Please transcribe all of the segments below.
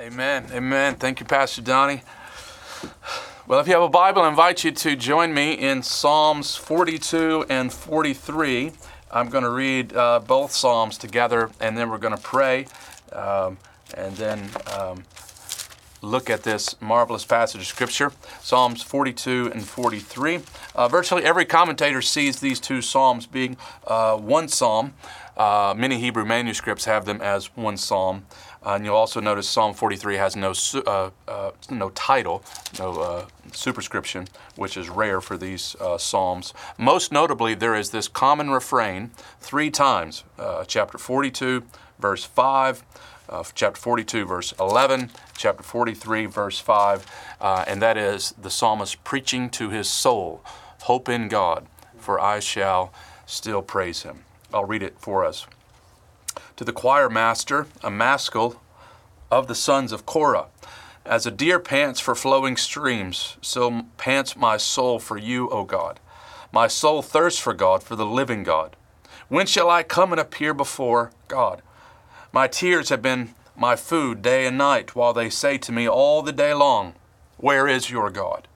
Amen. Amen. Thank you, Pastor Donnie. Well, if you have a Bible, I invite you to join me in Psalms 42 and 43. I'm going to read uh, both Psalms together, and then we're going to pray, um, and then um, look at this marvelous passage of Scripture Psalms 42 and 43. Uh, virtually every commentator sees these two Psalms being uh, one Psalm. Uh, many Hebrew manuscripts have them as one Psalm. Uh, and you'll also notice Psalm 43 has no, uh, uh, no title, no uh, superscription, which is rare for these uh, Psalms. Most notably, there is this common refrain three times uh, chapter 42, verse 5. chapter 42, verse 11, chapter 43, verse 5, and that is the psalmist preaching to his soul Hope in God, for I shall still praise him. I'll read it for us to the choir master, a maskil of the sons of Korah. As a deer pants for flowing streams, so pants my soul for you, O God. My soul thirsts for God, for the living God. When shall I come and appear before God? My tears have been my food day and night, while they say to me all the day long, Where is your God?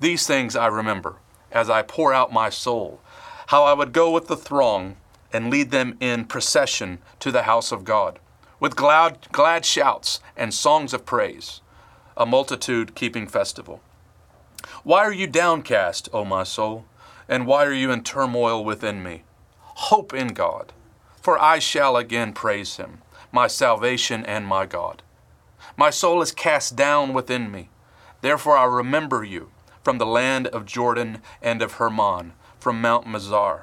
These things I remember as I pour out my soul, how I would go with the throng and lead them in procession to the house of God, with glad, glad shouts and songs of praise, a multitude keeping festival. Why are you downcast, O my soul? And why are you in turmoil within me? Hope in God, for I shall again praise him, my salvation and my God. My soul is cast down within me. Therefore I remember you from the land of Jordan and of Hermon, from Mount Mizar.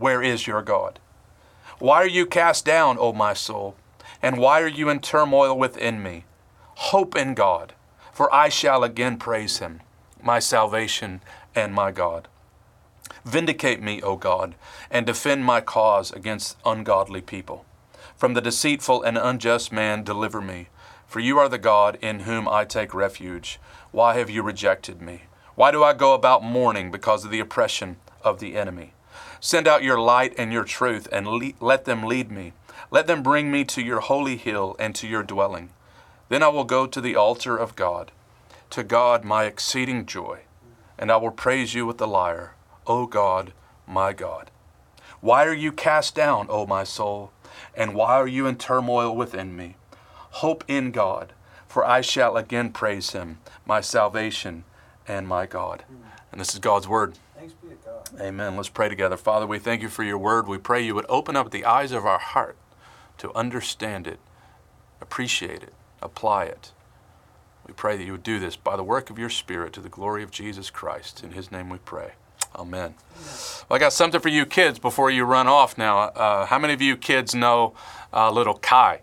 where is your God? Why are you cast down, O my soul? And why are you in turmoil within me? Hope in God, for I shall again praise him, my salvation and my God. Vindicate me, O God, and defend my cause against ungodly people. From the deceitful and unjust man, deliver me. For you are the God in whom I take refuge. Why have you rejected me? Why do I go about mourning because of the oppression of the enemy? Send out your light and your truth, and le- let them lead me. Let them bring me to your holy hill and to your dwelling. Then I will go to the altar of God, to God my exceeding joy, and I will praise you with the lyre, O God, my God. Why are you cast down, O my soul? And why are you in turmoil within me? Hope in God, for I shall again praise him, my salvation and my God. And this is God's word. Amen. Let's pray together. Father, we thank you for your word. We pray you would open up the eyes of our heart to understand it, appreciate it, apply it. We pray that you would do this by the work of your Spirit to the glory of Jesus Christ. In his name we pray. Amen. Well, I got something for you kids before you run off now. Uh, how many of you kids know uh, little Kai?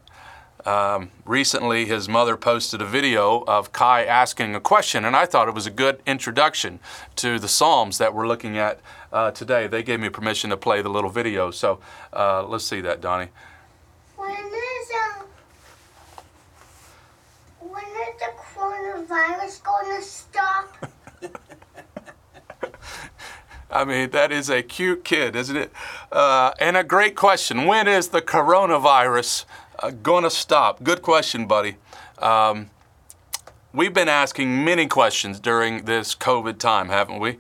Um, recently, his mother posted a video of Kai asking a question, and I thought it was a good introduction to the Psalms that we're looking at uh, today. They gave me permission to play the little video, so uh, let's see that, Donnie. When is, uh, when is the coronavirus going to stop? I mean, that is a cute kid, isn't it? Uh, and a great question. When is the coronavirus uh, going to stop? Good question, buddy. Um, we've been asking many questions during this COVID time, haven't we?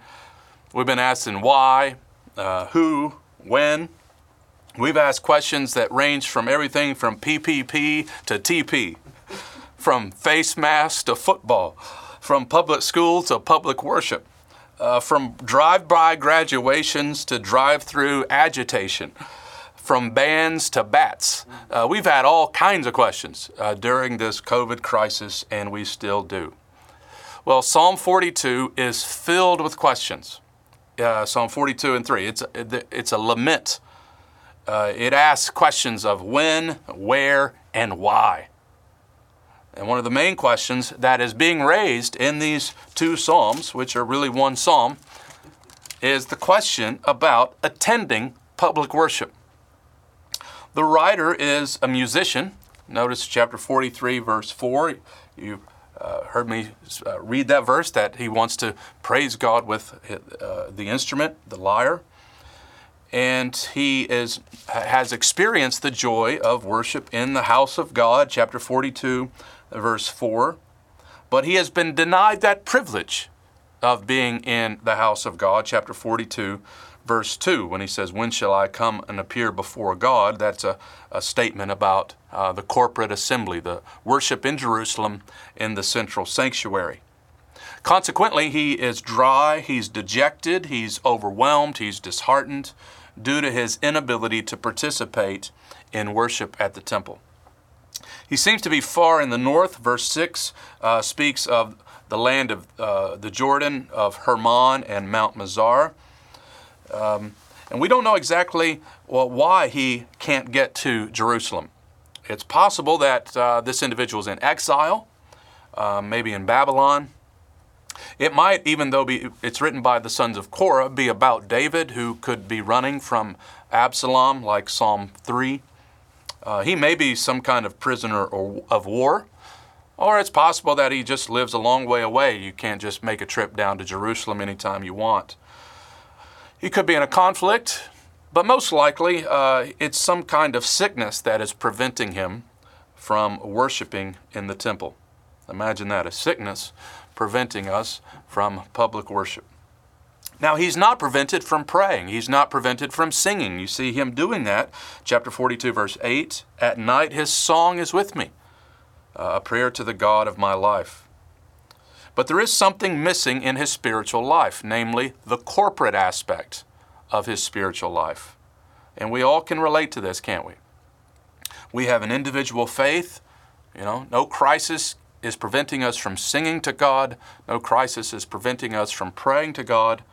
We've been asking why, uh, who, when. We've asked questions that range from everything from PPP to TP, from face masks to football, from public school to public worship, uh, from drive by graduations to drive through agitation from bands to bats. Uh, we've had all kinds of questions uh, during this COVID crisis, and we still do. Well, Psalm 42 is filled with questions. Uh, Psalm 42 and 3. It's a, it's a lament. Uh, it asks questions of when, where, and why. And one of the main questions that is being raised in these two Psalms, which are really one Psalm, is the question about attending public worship. The writer is a musician. Notice chapter 43, verse 4. You uh, heard me uh, read that verse that he wants to praise God with uh, the instrument, the lyre. And he is, has experienced the joy of worship in the house of God, chapter 42, verse 4. But he has been denied that privilege of being in the house of God, chapter 42, verse 2, when he says, When shall I come and appear before God? That's a, a statement about uh, the corporate assembly, the worship in Jerusalem in the central sanctuary. Consequently, he is dry, he's dejected, he's overwhelmed, he's disheartened due to his inability to participate in worship at the temple. He seems to be far in the north. Verse 6 uh, speaks of the land of uh, the Jordan, of Hermon and Mount Mizar. Um, and we don't know exactly well, why he can't get to Jerusalem. It's possible that uh, this individual is in exile, uh, maybe in Babylon. It might, even though be, it's written by the sons of Korah, be about David, who could be running from Absalom, like Psalm 3. Uh, he may be some kind of prisoner or, of war, or it's possible that he just lives a long way away. You can't just make a trip down to Jerusalem anytime you want. He could be in a conflict, but most likely uh, it's some kind of sickness that is preventing him from worshiping in the temple. Imagine that a sickness preventing us from public worship. Now, he's not prevented from praying. He's not prevented from singing. You see him doing that. Chapter 42, verse 8 At night his song is with me, uh, a prayer to the God of my life. But there is something missing in his spiritual life, namely the corporate aspect of his spiritual life. And we all can relate to this, can't we? We have an individual faith. You know, no crisis is preventing us from singing to God, no crisis is preventing us from praying to God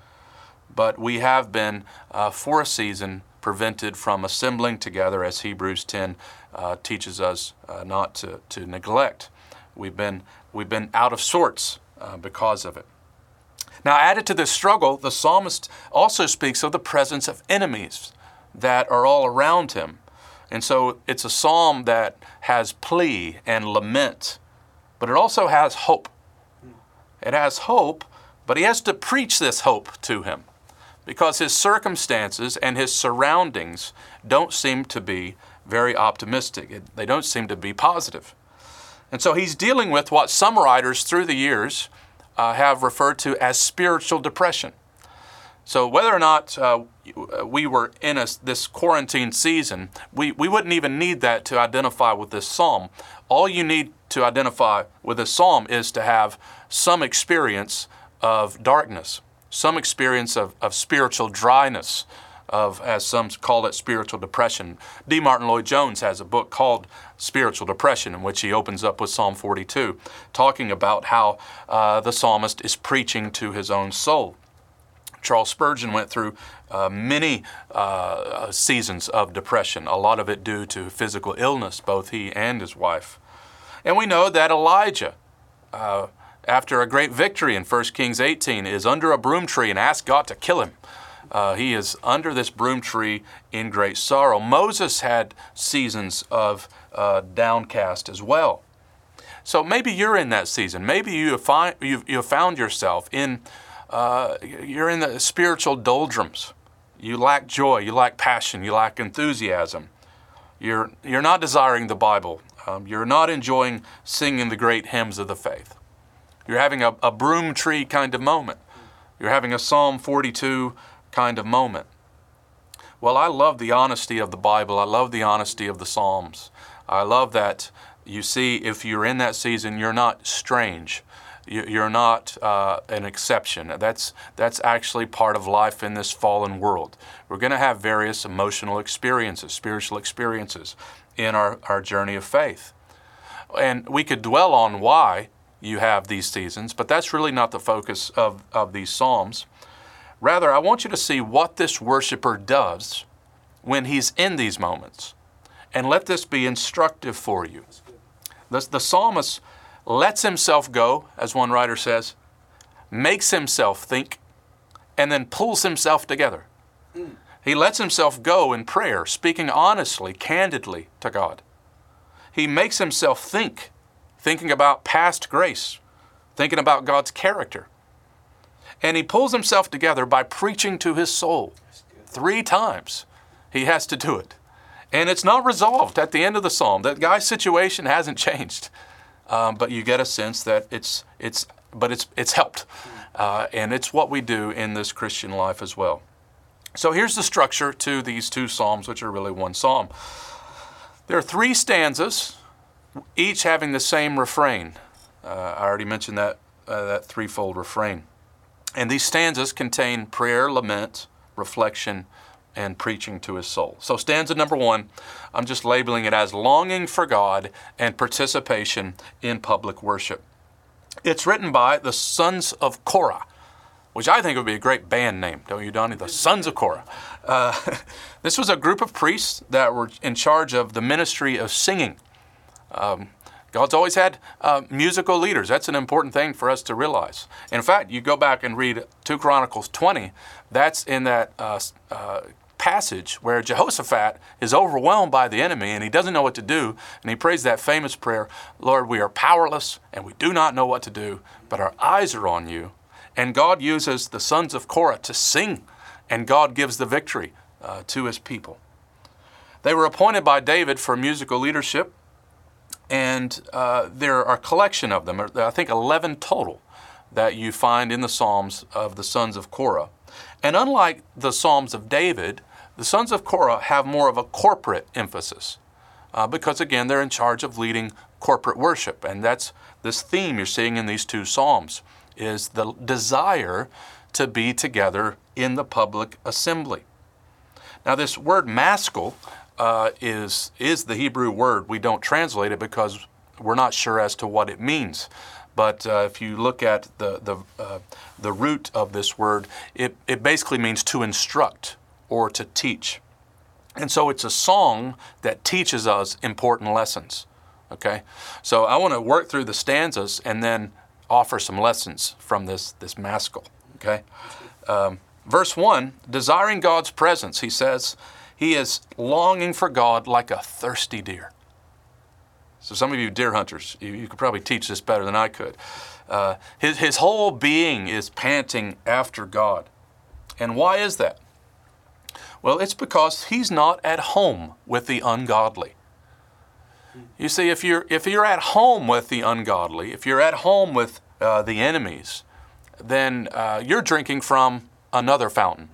but we have been, uh, for a season, prevented from assembling together, as Hebrews 10 uh, teaches us uh, not to, to neglect. We've been, we've been out of sorts uh, because of it. Now, added to this struggle, the psalmist also speaks of the presence of enemies that are all around him. And so it's a psalm that has plea and lament, but it also has hope. It has hope, but he has to preach this hope to him because his circumstances and his surroundings don't seem to be very optimistic. They don't seem to be positive. And so he's dealing with what some writers through the years uh, have referred to as spiritual depression. So whether or not uh, we were in a, this quarantine season, we, we wouldn't even need that to identify with this psalm. All you need to identify with this psalm is to have some experience of darkness some experience of, of spiritual dryness, of, as some call it, spiritual depression. D. Martyn Lloyd Jones has a book called Spiritual Depression, in which he opens up with Psalm 42, talking about how uh, the psalmist is preaching to his own soul. Charles Spurgeon went through uh, many uh, seasons of depression, a lot of it due to physical illness, both he and his wife. And we know that Elijah uh, after a great victory in 1 Kings 18, is under a broom tree and asks God to kill him. Uh, he is under this broom tree in great sorrow. Moses had seasons of uh, downcast as well. So maybe you're in that season. Maybe you have, find, you've, you have found yourself in, uh, you're in the spiritual doldrums. You lack joy, you lack passion, you lack enthusiasm. You're, you're not desiring the Bible. Um, you're not enjoying singing the great hymns of the faith. You're having a, a broom tree kind of moment. You're having a Psalm 42 kind of moment. Well, I love the honesty of the Bible. I love the honesty of the Psalms. I love that you see, if you're in that season, you're not strange. You're not uh, an exception. That's, that's actually part of life in this fallen world. We're going to have various emotional experiences, spiritual experiences in our, our journey of faith. And we could dwell on why, you have these seasons, but that's really not the focus of, of these Psalms. Rather, I want you to see what this worshiper does when he's in these moments. And let this be instructive for you. The, the psalmist lets himself go, as one writer says, makes himself think, and then pulls himself together. He lets himself go in prayer, speaking honestly, candidly to God. He makes himself think, thinking about past grace, thinking about God's character. And he pulls himself together by preaching to his soul. Three times he has to do it. And it's not resolved at the end of the psalm. That guy's situation hasn't changed. Um, but you get a sense that it's, it's, but it's, it's helped. Uh, and it's what we do in this Christian life as well. So here's the structure to these two psalms, which are really one psalm. There are three stanzas, each having the same refrain. Uh, I already mentioned that, uh, that threefold refrain. And these stanzas contain prayer, lament, reflection, and preaching to his soul. So, stanza number one, I'm just labeling it as longing for God and participation in public worship. It's written by the Sons of Korah, which I think would be a great band name, don't you, Donnie? The Sons of Korah. Uh, this was a group of priests that were in charge of the ministry of singing. Um, God's always had uh, musical leaders. That's an important thing for us to realize. In fact, you go back and read 2 Chronicles 20, that's in that uh, uh, passage where Jehoshaphat is overwhelmed by the enemy and he doesn't know what to do. And he prays that famous prayer Lord, we are powerless and we do not know what to do, but our eyes are on you. And God uses the sons of Korah to sing, and God gives the victory uh, to his people. They were appointed by David for musical leadership and uh, there are a collection of them, I think 11 total, that you find in the Psalms of the sons of Korah. And unlike the Psalms of David, the sons of Korah have more of a corporate emphasis uh, because, again, they're in charge of leading corporate worship. And that's this theme you're seeing in these two Psalms is the desire to be together in the public assembly. Now, this word maskil uh, is is the Hebrew word. We don't translate it because we're not sure as to what it means. But uh, if you look at the the uh, the root of this word, it it basically means to instruct or to teach, and so it's a song that teaches us important lessons. Okay, so I want to work through the stanzas and then offer some lessons from this this maskil. Okay, um, verse one, desiring God's presence, he says. He is longing for God like a thirsty deer. So, some of you deer hunters, you, you could probably teach this better than I could. Uh, his, his whole being is panting after God. And why is that? Well, it's because he's not at home with the ungodly. You see, if you're, if you're at home with the ungodly, if you're at home with uh, the enemies, then uh, you're drinking from another fountain.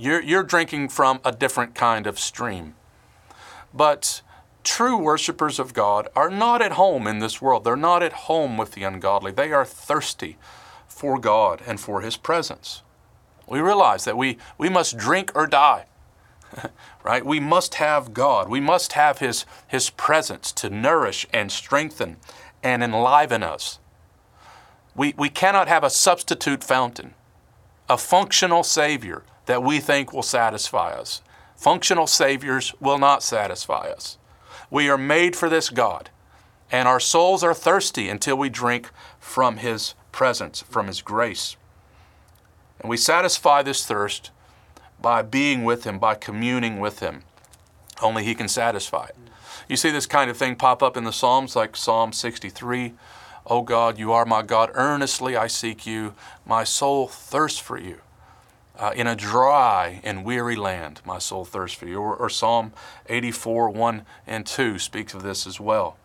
You're, you're drinking from a different kind of stream. But true worshipers of God are not at home in this world. They're not at home with the ungodly. They are thirsty for God and for His presence. We realize that we, we must drink or die, right? We must have God. We must have His, His presence to nourish and strengthen and enliven us. We, we cannot have a substitute fountain, a functional Savior that we think will satisfy us. Functional saviors will not satisfy us. We are made for this God, and our souls are thirsty until we drink from His presence, from His grace. And we satisfy this thirst by being with Him, by communing with Him. Only He can satisfy it. You see this kind of thing pop up in the Psalms, like Psalm 63. Oh God, you are my God. Earnestly I seek you. My soul thirsts for you. Uh, in a dry and weary land, my soul thirsts for you. Or, or, Psalm 84, 1 and 2 speaks of this as well.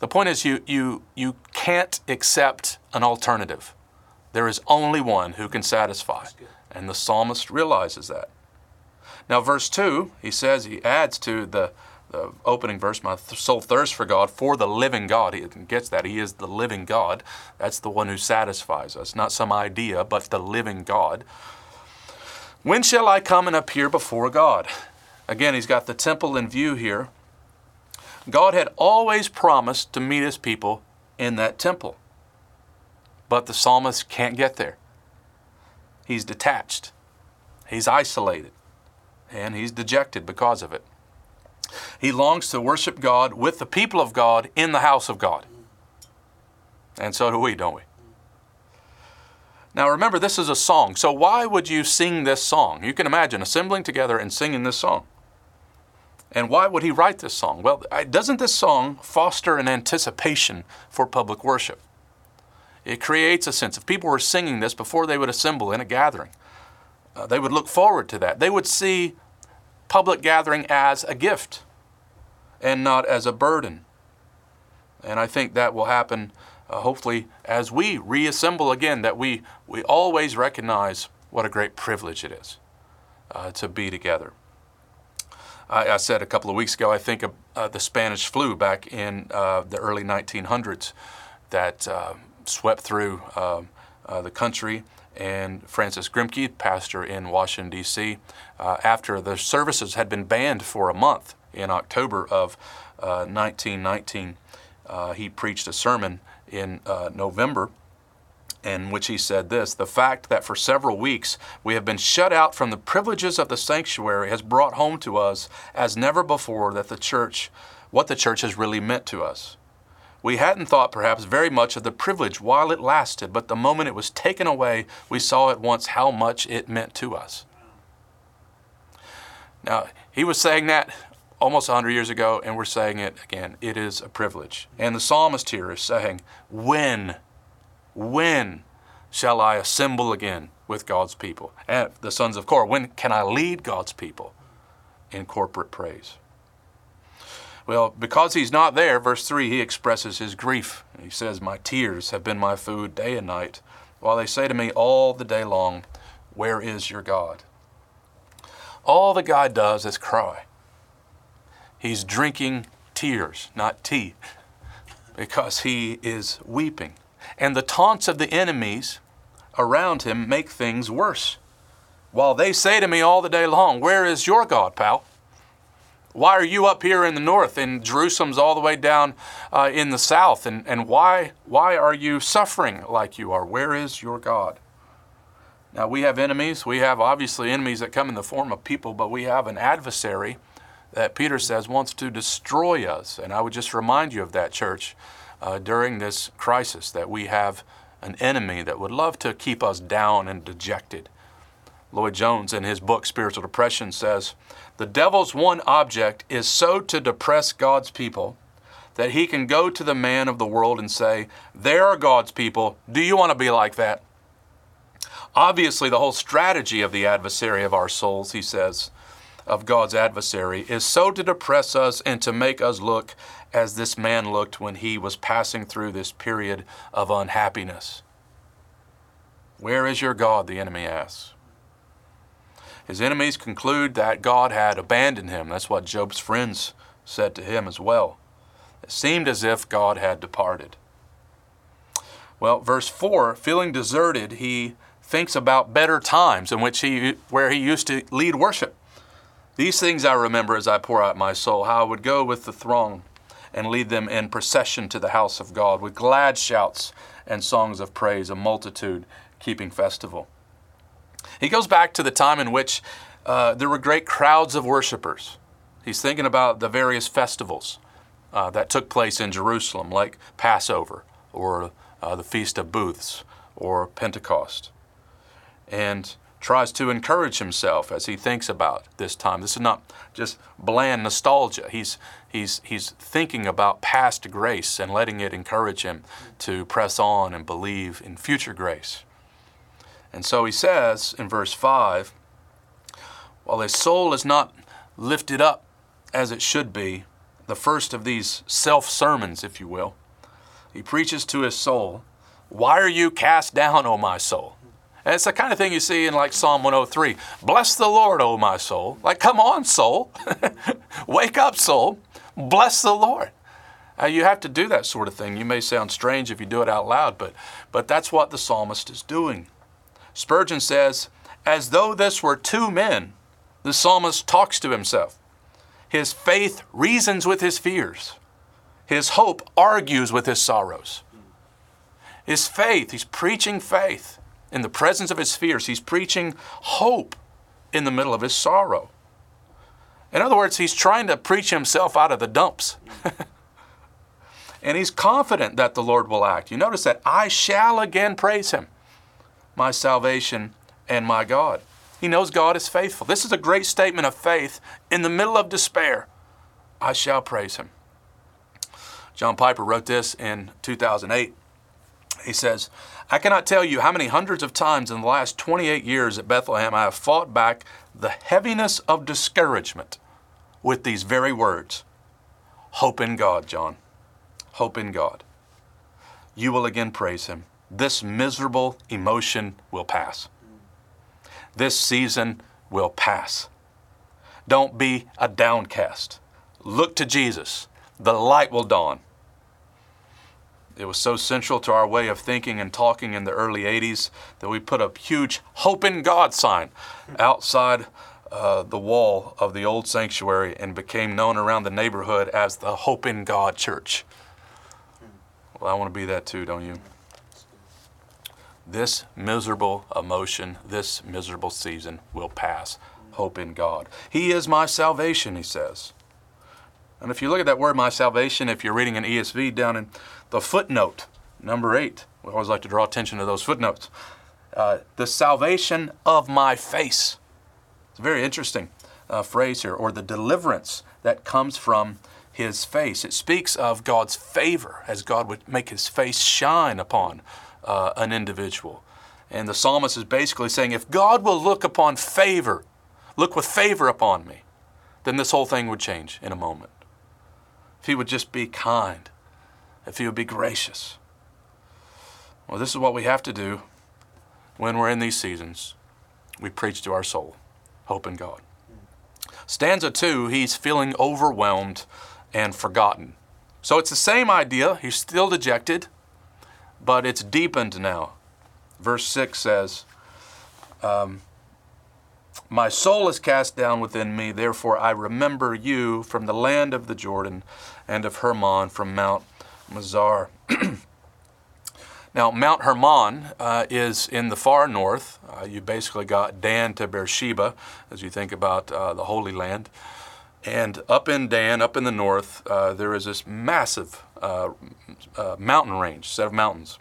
The point is, you, you, you can't accept an alternative. There is only one who can satisfy. And the psalmist realizes that. Now, verse 2, he says, he adds to the, the opening verse, My soul thirsts for God, for the living God. He gets that. He is the living God. That's the one who satisfies us. Not some idea, but the living God. When shall I come and appear before God? Again, he's got the temple in view here. God had always promised to meet his people in that temple. But the psalmist can't get there. He's detached, he's isolated, and he's dejected because of it. He longs to worship God with the people of God in the house of God. And so do we, don't we? Now remember, this is a song. So why would you sing this song? You can imagine assembling together and singing this song. And why would he write this song? Well, doesn't this song foster an anticipation for public worship? It creates a sense. If people were singing this before they would assemble in a gathering, uh, they would look forward to that. They would see public gathering as a gift and not as a burden. And I think that will happen uh, hopefully as we reassemble again, that we, we always recognize what a great privilege it is uh, to be together. I, I, said a couple of weeks ago, I think of uh, the Spanish flu back in uh, the early 1900s that uh, swept through um, uh, the country. And Francis Grimke, pastor in Washington, D.C., after the services had been banned for a month in October of 1919, he preached a sermon in uh, November in which he said this The fact that for several weeks we have been shut out from the privileges of the sanctuary has brought home to us as never before that the church, what the church has really meant to us. We hadn't thought perhaps very much of the privilege while it lasted, but the moment it was taken away, we saw at once how much it meant to us. Now, he was saying that almost 100 years ago, and we're saying it again. It is a privilege. And the psalmist here is saying, When, when shall I assemble again with God's people? And the sons of Korah, when can I lead God's people in corporate praise? Well, because he's not there, verse 3, he expresses his grief. He says, My tears have been my food day and night, while they say to me all the day long, Where is your God? All that God does is cry. He's drinking tears, not tea, because he is weeping. And the taunts of the enemies around him make things worse. While they say to me all the day long, Where is your God, pal? Why are you up here in the north and Jerusalem's all the way down uh, in the south? And, and why, why are you suffering like you are? Where is your God? Now, we have enemies. We have obviously enemies that come in the form of people, but we have an adversary that Peter says wants to destroy us. And I would just remind you of that, church, uh, during this crisis, that we have an enemy that would love to keep us down and dejected. Lloyd Jones, in his book Spiritual Depression, says The devil's one object is so to depress God's people that he can go to the man of the world and say, There are God's people. Do you want to be like that? Obviously, the whole strategy of the adversary of our souls, he says, of God's adversary is so to depress us and to make us look as this man looked when he was passing through this period of unhappiness. Where is your God? the enemy asks. His enemies conclude that God had abandoned him. That's what Job's friends said to him as well. It seemed as if God had departed. Well, verse 4 feeling deserted, he thinks about better times in which he where he used to lead worship. These things I remember as I pour out my soul, how I would go with the throng and lead them in procession to the house of God with glad shouts and songs of praise, a multitude keeping festival. He goes back to the time in which uh, there were great crowds of worshipers. He's thinking about the various festivals uh, that took place in Jerusalem, like Passover or uh, the Feast of Booths or Pentecost. And tries to encourage himself as he thinks about this time. This is not just bland nostalgia. He's, he's, he's thinking about past grace and letting it encourage him to press on and believe in future grace. And so he says in verse 5 while his soul is not lifted up as it should be, the first of these self sermons, if you will, he preaches to his soul, Why are you cast down, O my soul? And it's the kind of thing you see in like Psalm 103. Bless the Lord, O my soul. Like, come on, soul. Wake up, soul. Bless the Lord. Uh, you have to do that sort of thing. You may sound strange if you do it out loud, but, but that's what the psalmist is doing. Spurgeon says, as though this were two men, the psalmist talks to himself. His faith reasons with his fears. His hope argues with his sorrows. His faith, he's preaching faith in the presence of his fears. He's preaching hope in the middle of his sorrow. In other words, he's trying to preach himself out of the dumps. and he's confident that the Lord will act. You notice that I shall again praise him, my salvation and my God. He knows God is faithful. This is a great statement of faith in the middle of despair. I shall praise him. John Piper wrote this in 2008. He says, I cannot tell you how many hundreds of times in the last 28 years at Bethlehem I have fought back the heaviness of discouragement with these very words Hope in God, John. Hope in God. You will again praise Him. This miserable emotion will pass. This season will pass. Don't be a downcast. Look to Jesus. The light will dawn. It was so central to our way of thinking and talking in the early 80s that we put a huge hope in God sign outside uh, the wall of the old sanctuary and became known around the neighborhood as the Hope in God Church. Well, I want to be that too, don't you? This miserable emotion, this miserable season will pass. Hope in God. He is my salvation, he says. And if you look at that word, my salvation, if you're reading an ESV down in the footnote, number eight, we always like to draw attention to those footnotes. Uh, the salvation of my face. It's a very interesting uh, phrase here, or the deliverance that comes from his face. It speaks of God's favor, as God would make his face shine upon uh, an individual. And the psalmist is basically saying, if God will look upon favor, look with favor upon me, then this whole thing would change in a moment. If he would just be kind, if he would be gracious. Well, this is what we have to do when we're in these seasons. We preach to our soul, hope in God. Stanza two, he's feeling overwhelmed and forgotten. So it's the same idea. He's still dejected, but it's deepened now. Verse 6 says, um, My soul is cast down within me, therefore I remember you from the land of the Jordan and of Hermon from Mount Mizar. now, Mount Hermon uh, is in the far north. Uh, you basically got Dan to Beersheba as you think about uh, the Holy Land. And up in Dan, up in the north, uh, there is this massive uh, uh, mountain range, set of mountains.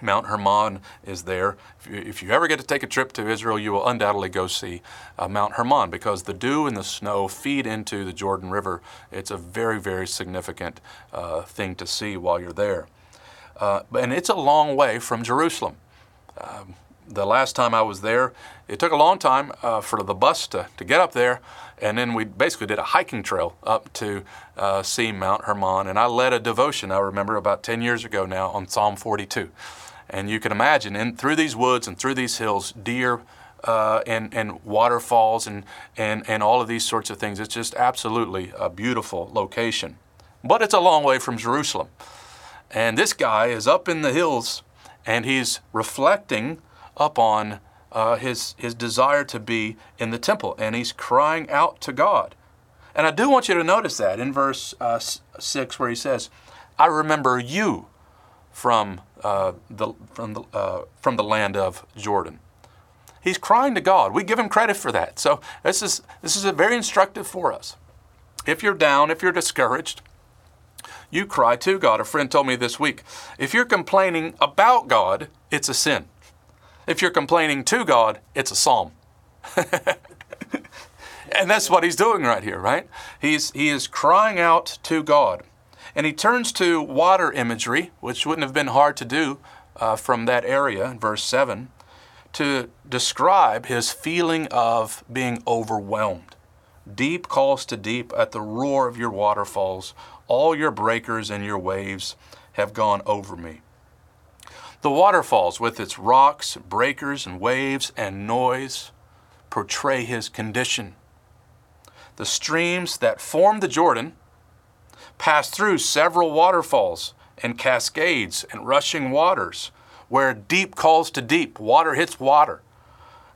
Mount Hermon is there. If you, if you, ever get to take a trip to Israel, you will undoubtedly go see uh, Mount Hermon because the dew and the snow feed into the Jordan River. It's a very, very significant uh, thing to see while you're there. Uh, and it's a long way from Jerusalem. Um, the last time I was there, it took a long time uh, for the bus to, to get up there, and then we basically did a hiking trail up to uh, see Mount Hermon. And I led a devotion, I remember, about 10 years ago now on Psalm 42. And you can imagine, in, through these woods and through these hills, deer uh, and, and waterfalls and, and, and all of these sorts of things. It's just absolutely a beautiful location. But it's a long way from Jerusalem. And this guy is up in the hills and he's reflecting upon uh, his, his desire to be in the temple, and he's crying out to God. And I do want you to notice that in verse uh, 6, where he says, I remember you from, uh, the, from, the, uh, from the land of Jordan. He's crying to God. We give him credit for that. So this is, this is very instructive for us. If you're down, if you're discouraged, you cry to God. A friend told me this week if you're complaining about God, it's a sin. If you're complaining to God, it's a psalm. and that's what he's doing right here, right? He's, he is crying out to God. And he turns to water imagery, which wouldn't have been hard to do uh, from that area, verse 7, to describe his feeling of being overwhelmed. Deep calls to deep at the roar of your waterfalls. All your breakers and your waves have gone over me. The waterfalls, with its rocks, breakers, and waves and noise, portray his condition. The streams that form the Jordan pass through several waterfalls and cascades and rushing waters, where deep calls to deep, water hits water.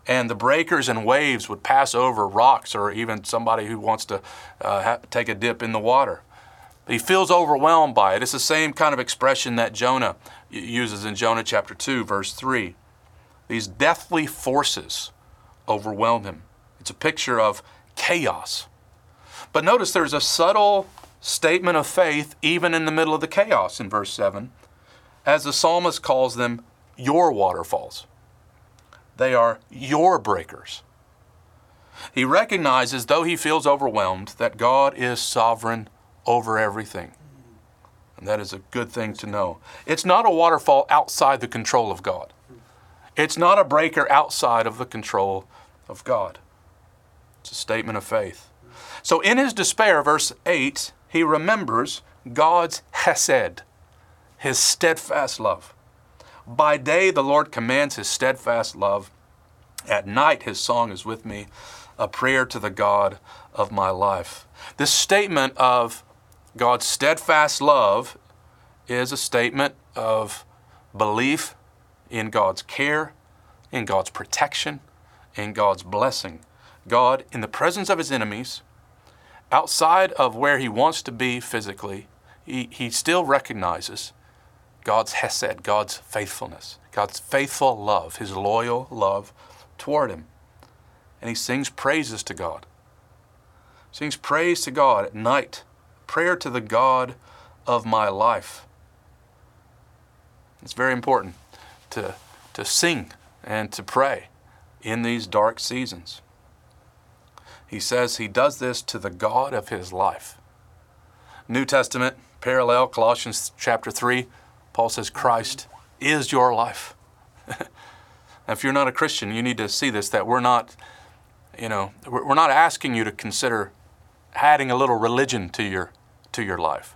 And the breakers and waves would pass over rocks or even somebody who wants to uh, take a dip in the water. He feels overwhelmed by it. It's the same kind of expression that Jonah uses in Jonah chapter 2, verse 3. These deathly forces overwhelm him. It's a picture of chaos. But notice there's a subtle statement of faith even in the middle of the chaos in verse 7, as the psalmist calls them your waterfalls. They are your breakers. He recognizes, though he feels overwhelmed, that God is sovereign over everything. And that is a good thing to know. It's not a waterfall outside the control of God, it's not a breaker outside of the control of God. It's a statement of faith. So in his despair, verse 8, he remembers God's hesed, his steadfast love. By day, the Lord commands his steadfast love. At night, his song is with me, a prayer to the God of my life. This statement of God's steadfast love is a statement of belief in God's care, in God's protection, in God's blessing. God, in the presence of his enemies, outside of where he wants to be physically, he, he still recognizes God's hesed, God's faithfulness, God's faithful love, his loyal love toward him. And he sings praises to God. Sings praise to God at night, prayer to the God of my life. It's very important to, to sing and to pray in these dark seasons. He says he does this to the God of his life. New Testament, parallel, Colossians chapter 3, Paul says, Christ is your life. if you're not a Christian, you need to see this that we're not, you know, we're not asking you to consider adding a little religion to your, to your life.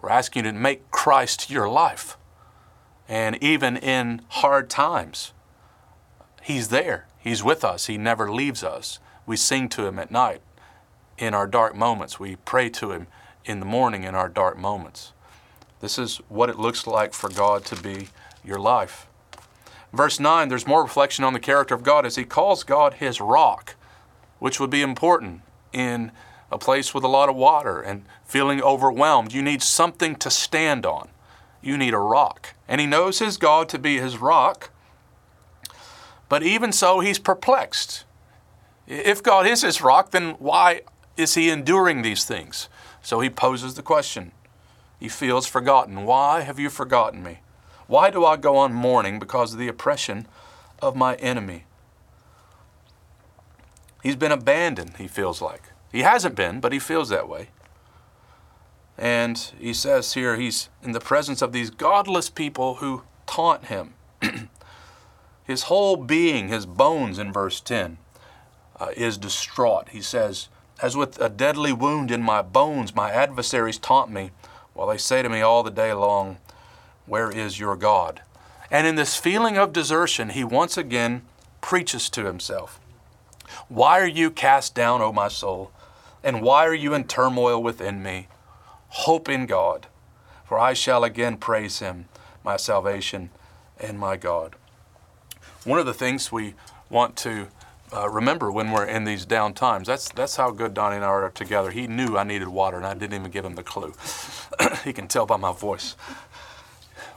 We're asking you to make Christ your life. And even in hard times, He's there. He's with us. He never leaves us. We sing to Him at night in our dark moments. We pray to Him in the morning in our dark moments. This is what it looks like for God to be your life. Verse 9, there's more reflection on the character of God as He calls God His rock, which would be important in a place with a lot of water and feeling overwhelmed. You need something to stand on. You need a rock. And He knows His God to be His rock, but even so, He's perplexed. If God is his rock, then why is he enduring these things? So he poses the question. He feels forgotten. Why have you forgotten me? Why do I go on mourning because of the oppression of my enemy? He's been abandoned, he feels like. He hasn't been, but he feels that way. And he says here he's in the presence of these godless people who taunt him. his whole being, his bones in verse 10, uh, is distraught. He says, As with a deadly wound in my bones, my adversaries taunt me, while they say to me all the day long, Where is your God? And in this feeling of desertion, he once again preaches to himself Why are you cast down, O my soul? And why are you in turmoil within me? Hope in God, for I shall again praise him, my salvation and my God. One of the things we want to uh, remember when we're in these down times. That's that's how good Donnie and I are together. He knew I needed water, and I didn't even give him the clue. he can tell by my voice.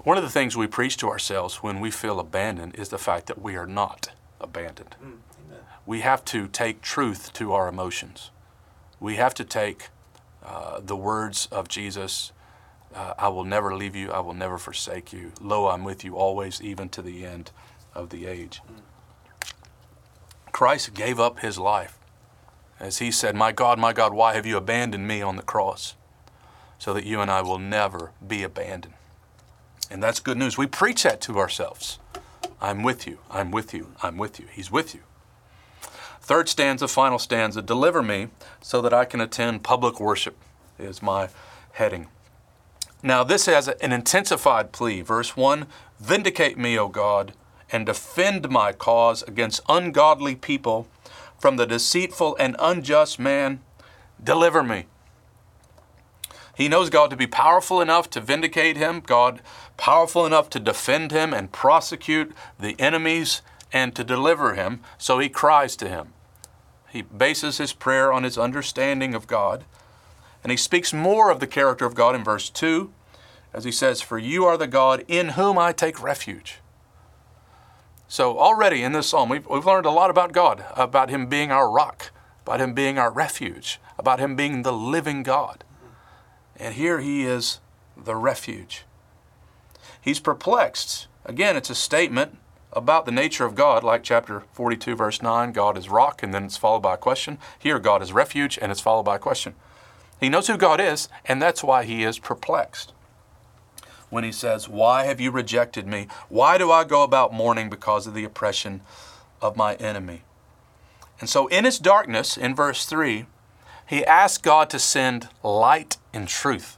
One of the things we preach to ourselves when we feel abandoned is the fact that we are not abandoned. Mm, we have to take truth to our emotions. We have to take uh, the words of Jesus. Uh, I will never leave you. I will never forsake you. Lo, I'm with you always, even to the end of the age. Mm. Christ gave up his life. As he said, My God, my God, why have you abandoned me on the cross? So that you and I will never be abandoned. And that's good news. We preach that to ourselves. I'm with you. I'm with you. I'm with you. He's with you. Third stanza, final stanza, deliver me so that I can attend public worship is my heading. Now, this has an intensified plea. Verse 1 Vindicate me, O God, and defend my cause against ungodly people from the deceitful and unjust man. Deliver me. He knows God to be powerful enough to vindicate him, God powerful enough to defend him and prosecute the enemies and to deliver him, so he cries to him. He bases his prayer on his understanding of God, and he speaks more of the character of God in verse 2 as he says, For you are the God in whom I take refuge. So, already in this psalm, we've, we've learned a lot about God, about Him being our rock, about Him being our refuge, about him being the living God. And here he is the refuge. He's perplexed. Again, it's a statement about the nature of God, like chapter 42, verse 9 God is rock, and then it's followed by a question. Here, God is refuge, and it's followed by a question. He knows who God is, and that's why he is perplexed. When he says, Why have you rejected me? Why do I go about mourning because of the oppression of my enemy? And so, in his darkness, in verse 3, he asks God to send light and truth.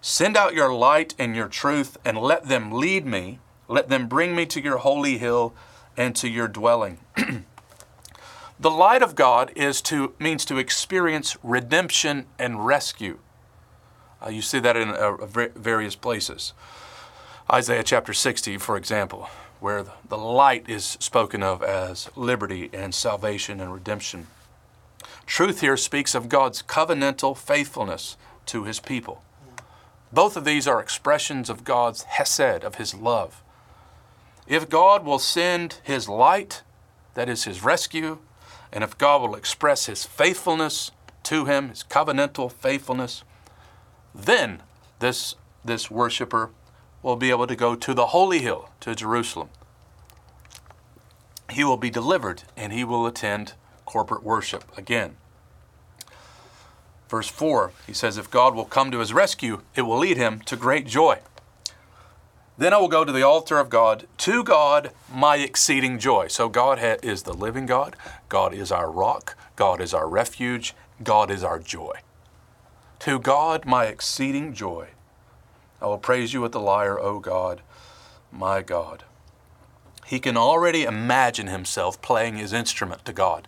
Send out your light and your truth, and let them lead me let them bring me to your holy hill and to your dwelling. the light of God is to means to experience redemption and rescue. Uh, you see that in uh, various places. Isaiah chapter 60, for example, where the light is spoken of as liberty and salvation and redemption. Truth here speaks of God's covenantal faithfulness to his people. Both of these are expressions of God's hesed, of his love. If God will send His light, that is His rescue, and if God will express His faithfulness to Him, His covenantal faithfulness, then this, this worshiper will be able to go to the holy hill, to Jerusalem. He will be delivered and he will attend corporate worship again. Verse 4, he says, If God will come to his rescue, it will lead him to great joy. Then I will go to the altar of God, to God, my exceeding joy. So God is the living God. God is our rock. God is our refuge. God is our joy. To God, my exceeding joy. I will praise you with the lyre, O God, my God. He can already imagine himself playing his instrument to God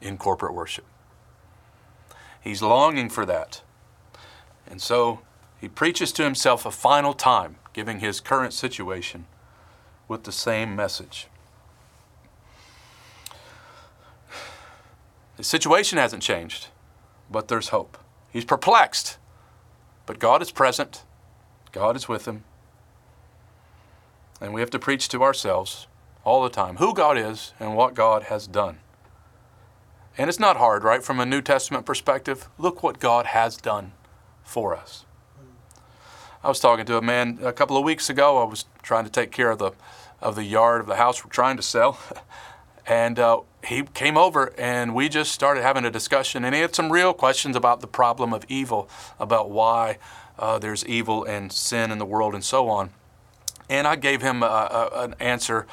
in corporate worship. He's longing for that. And so he preaches to himself a final time giving his current situation with the same message. The situation hasn't changed, but there's hope. He's perplexed, but God is present, God is with him. And we have to preach to ourselves all the time who God is and what God has done. And it's not hard, right? From a New Testament perspective, look what God has done for us. I was talking to a man a couple of weeks ago. I was trying to take care of the of the yard of the house we're trying to sell, and uh, he came over and we just started having a discussion. And he had some real questions about the problem of evil, about why uh, there's evil and sin in the world, and so on. And I gave him a, a, an answer.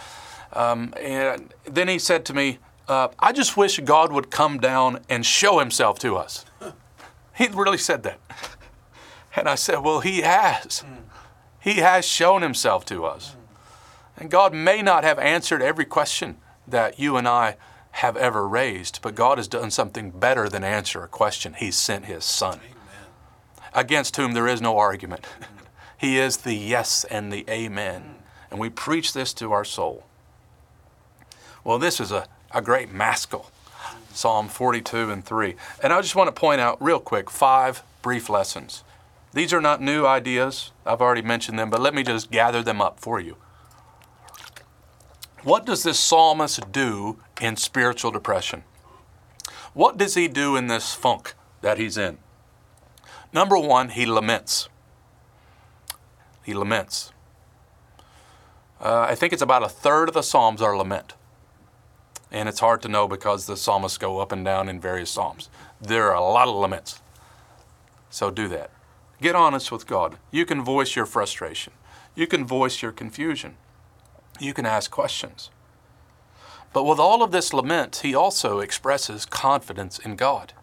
Um, and then he said to me, uh, "I just wish God would come down and show Himself to us." He really said that. And I said, Well, He has. He has shown Himself to us. And God may not have answered every question that you and I have ever raised, but God has done something better than answer a question. He sent His Son, Amen. against whom there is no argument. he is the yes and the amen. And we preach this to our soul. Well, this is a, a great maskil. Psalm 42 and 3. And I just want to point out real quick five brief lessons these are not new ideas. I've already mentioned them, but let me just gather them up for you. What does this psalmist do in spiritual depression? What does he do in this funk that he's in? Number one, he laments. He laments. Uh, I think it's about a third of the Psalms are lament. And it's hard to know because the psalmists go up and down in various Psalms. There are a lot of laments. So do that. Get honest with God. You can voice your frustration. You can voice your confusion. You can ask questions. But with all of this lament, he also expresses confidence in God.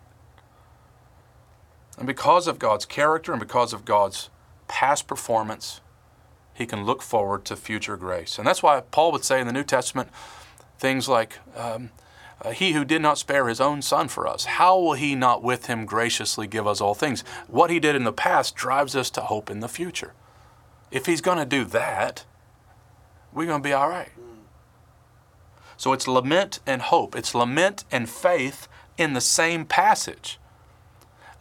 And because of God's character and because of God's past performance, he can look forward to future grace. And that's why Paul would say in the New Testament things like, um, uh, he who did not spare his own son for us, how will he not with him graciously give us all things? What he did in the past drives us to hope in the future. If he's going to do that, we're going to be all right. So it's lament and hope. It's lament and faith in the same passage.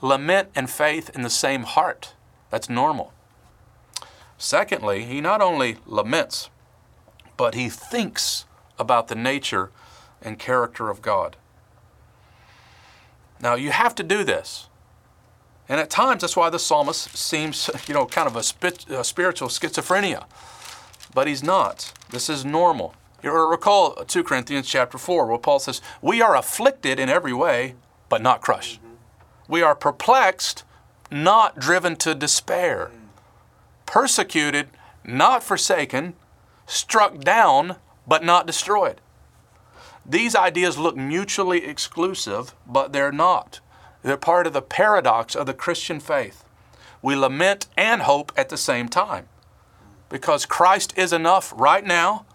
Lament and faith in the same heart. That's normal. Secondly, he not only laments, but he thinks about the nature and character of God. Now, you have to do this. And at times, that's why the psalmist seems, you know, kind of a, spi- a spiritual schizophrenia. But he's not. This is normal. Recall 2 Corinthians chapter 4, where Paul says, We are afflicted in every way, but not crushed. We are perplexed, not driven to despair. Persecuted, not forsaken. Struck down, but not destroyed. These ideas look mutually exclusive, but they're not. They're part of the paradox of the Christian faith. We lament and hope at the same time because Christ is enough right now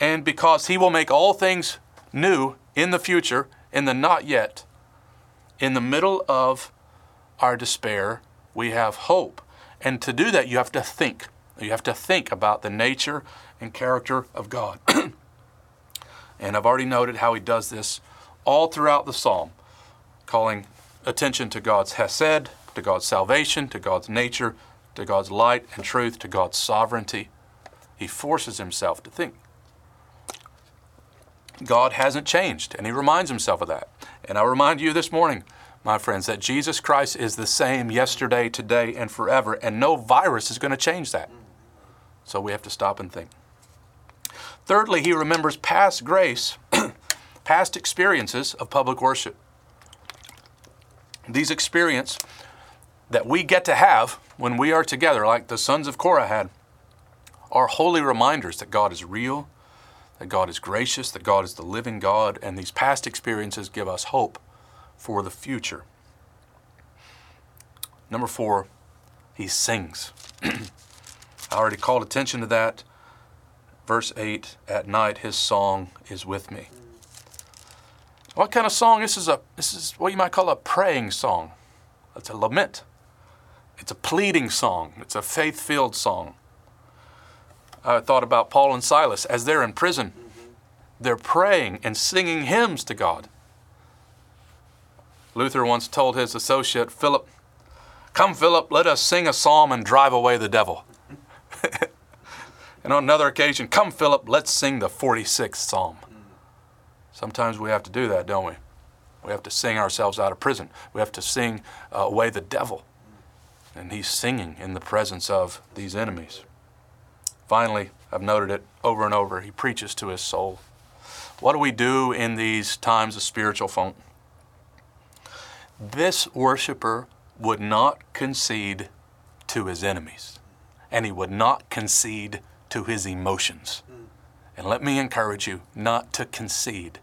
and because He will make all things new in the future, in the not yet. In the middle of our despair, we have hope. And to do that, you have to think. You have to think about the nature and character of God. and I've already noted how He does this all throughout the psalm, calling attention to God's Hesed, to God's salvation, to God's nature, to God's light and truth, to God's sovereignty. He forces himself to think. God hasn't changed, and he reminds himself of that. And I remind you this morning, my friends, that Jesus Christ is the same yesterday, today, and forever, and no virus is going to change that. So we have to stop and think. Thirdly, he remembers past grace, past experiences of public worship. These experiences that we get to have when we are together, like the sons of Korah had, are holy reminders that God is real, that God is gracious, that God is the living God, and these past experiences give us hope for the future. Number four, he sings. I already called attention to that. Verse 8 At night his song is with me. What kind of song? This is a this is what you might call a praying song. It's a lament. It's a pleading song. It's a faith-filled song. I thought about Paul and Silas as they're in prison. They're praying and singing hymns to God. Luther once told his associate, Philip, Come, Philip, let us sing a psalm and drive away the devil. and on another occasion, Come, Philip, let's sing the 46th psalm. Sometimes we have to do that, don't we? We have to sing ourselves out of prison. We have to sing uh, away the devil. And he's singing in the presence of these enemies. Finally, I've noted it over and over, he preaches to his soul. What do we do in these times of spiritual funk? This worshiper would not concede to his enemies, and he would not concede to his emotions. And let me encourage you not to concede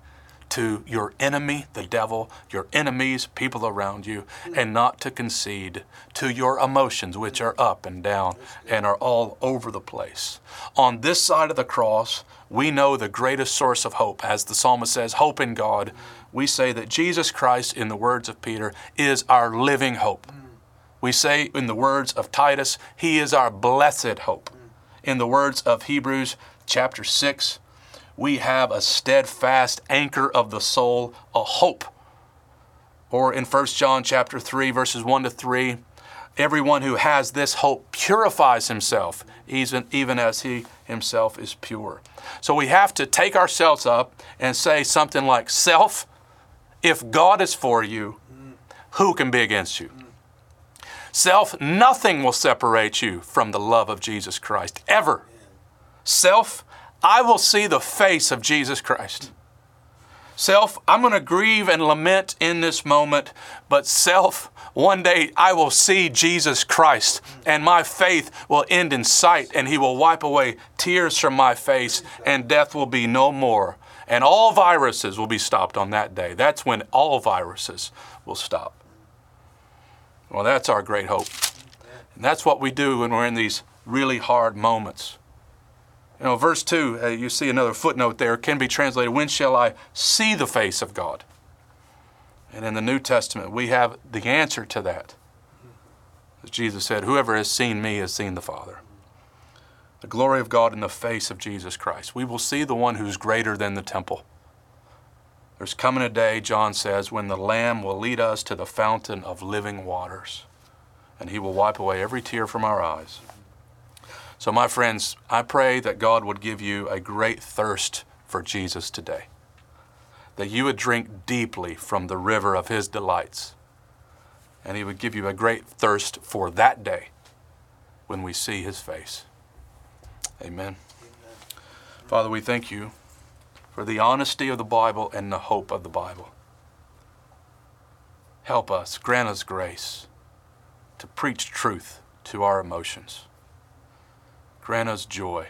to your enemy, the devil, your enemies, people around you, and not to concede to your emotions, which are up and down and are all over the place. On this side of the cross, we know the greatest source of hope. As the psalmist says, hope in God. We say that Jesus Christ, in the words of Peter, is our living hope. We say, in the words of Titus, He is our blessed hope. In the words of Hebrews chapter 6, we have a steadfast anchor of the soul, a hope. Or in 1 John chapter 3 verses 1 to 3, everyone who has this hope purifies himself even, even as he himself is pure. So we have to take ourselves up and say something like, Self, if God is for you, who can be against you? Self, nothing will separate you from the love of Jesus Christ, ever. Self, I will see the face of Jesus Christ. Self, I'm going to grieve and lament in this moment, but self, one day I will see Jesus Christ and my faith will end in sight and He will wipe away tears from my face and death will be no more. And all viruses will be stopped on that day. That's when all viruses will stop. Well, that's our great hope. And that's what we do when we're in these really hard moments. You know, verse 2, uh, you see another footnote there, can be translated, When shall I see the face of God? And in the New Testament, we have the answer to that. As Jesus said, Whoever has seen me has seen the Father. The glory of God in the face of Jesus Christ. We will see the one who's greater than the temple. There's coming a day, John says, when the Lamb will lead us to the fountain of living waters, and he will wipe away every tear from our eyes. So, my friends, I pray that God would give you a great thirst for Jesus today. that you would drink deeply from the river of his delights. And he would give you a great thirst for that day when we see his face. Amen. Father, we thank you for the honesty of the Bible and the hope of the Bible. Help us, grant us grace to preach truth to our emotions. Grant us joy,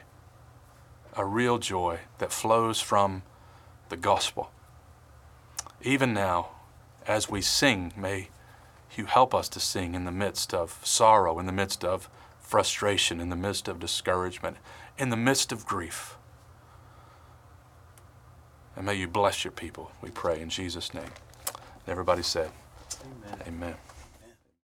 a real joy that flows from the gospel. Even now, as we sing, may you help us to sing in the midst of sorrow, in the midst of frustration, in the midst of discouragement, in the midst of grief. And may you bless your people, we pray in Jesus' name. And everybody said, Amen. Amen.